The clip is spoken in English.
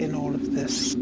In all of this.